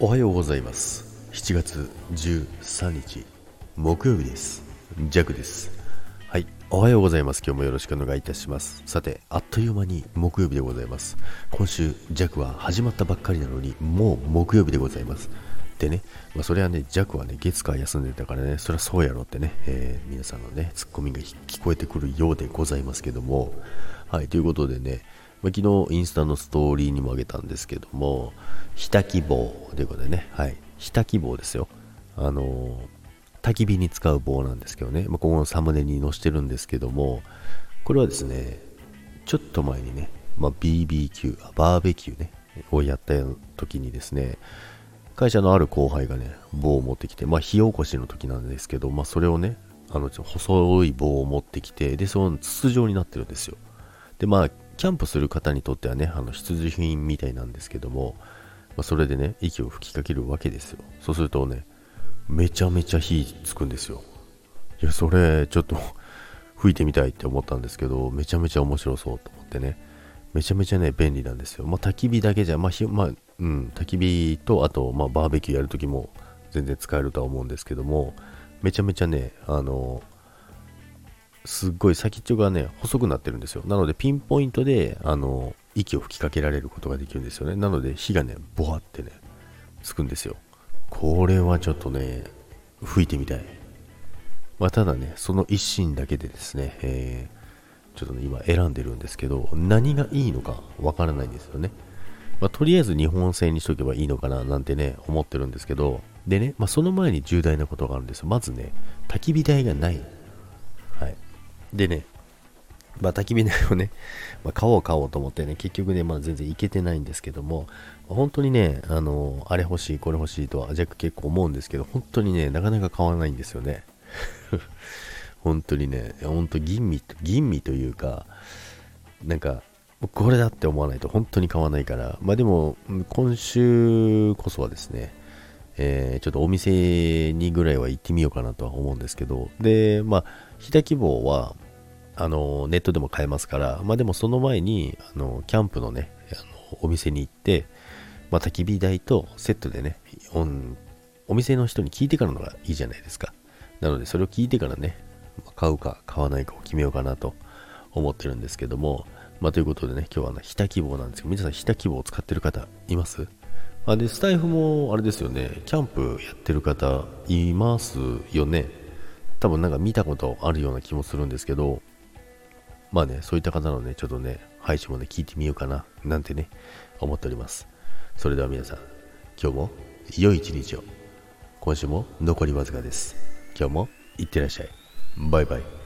おはようございます。7月13日木曜日です。ジャクです。はいおはようございます。今日もよろしくお願いいたします。さてあっという間に木曜日でございます。今週ジャクは始まったばっかりなのにもう木曜日でございます。でね、まあ、それはね、ジャクはね、月火休んでたからね、そりゃそうやろってね、えー、皆さんのね、ツッコミが聞こえてくるようでございますけども、はい、ということでね、ま、昨日インスタのストーリーにもあげたんですけども、ひた希望ということでね、はい、ひた希望ですよ。あの、焚き火に使う棒なんですけどね、まあ、ここのサムネに載してるんですけども、これはですね、ちょっと前にね、まあ、BBQ、バーベキューね、をやった時にですね、会社のある後輩がね、棒を持ってきて、まあ、火起こしの時なんですけど、まあ、それをね、あの、細い棒を持ってきて、で、その筒状になってるんですよ。で、まあ、キャンプする方にとってはね、あの必需品みたいなんですけども、まあ、それでね、息を吹きかけるわけですよ。そうするとね、めちゃめちゃ火つくんですよ。いや、それ、ちょっと吹いてみたいって思ったんですけど、めちゃめちゃ面白そうと思ってね、めちゃめちゃね、便利なんですよ。まあ、焚き火だけじゃ、まあ、まあ、うん、焚き火と、あと、まあ、バーベキューやるときも全然使えるとは思うんですけども、めちゃめちゃね、あの、すっごい先っちょがね、細くなってるんですよ。なので、ピンポイントで、あの、息を吹きかけられることができるんですよね。なので、火がね、ボワってね、つくんですよ。これはちょっとね、吹いてみたい。まあ、ただね、その一心だけでですね、えー、ちょっとね、今選んでるんですけど、何がいいのかわからないんですよね。まあ、とりあえず日本製にしとけばいいのかななんてね、思ってるんですけど、でね、まあ、その前に重大なことがあるんです。まずね、焚き火台がな。い。でね、まあ、焚き火台をね、まあ、買おう買おうと思ってね、結局ね、まあ、全然いけてないんですけども、本当にね、あの、あれ欲しい、これ欲しいとは、ジャック結構思うんですけど、本当にね、なかなか買わないんですよね。本当にね、本当吟味、吟味というか、なんか、これだって思わないと本当に買わないから、まあでも、今週こそはですね、えー、ちょっとお店にぐらいは行ってみようかなとは思うんですけど、で、まあ、ひた希望は、あの、ネットでも買えますから、まあでもその前に、あの、キャンプのね、あのお店に行って、まあ焚き火台とセットでね、おお店の人に聞いてからのがいいじゃないですか。なので、それを聞いてからね、買うか買わないかを決めようかなと思ってるんですけども、まあということでね、今日はね、ひた希望なんですけど、皆さんひた希望を使ってる方います？あで、スタイフもあれですよね、キャンプやってる方いますよね。多分なんか見たことあるような気もするんですけど、まあね、そういった方のね、ちょっとね、配信もね、聞いてみようかな、なんてね、思っております。それでは皆さん、今日も良い一日を。今週も残りわずかです。今日もいってらっしゃい。バイバイ。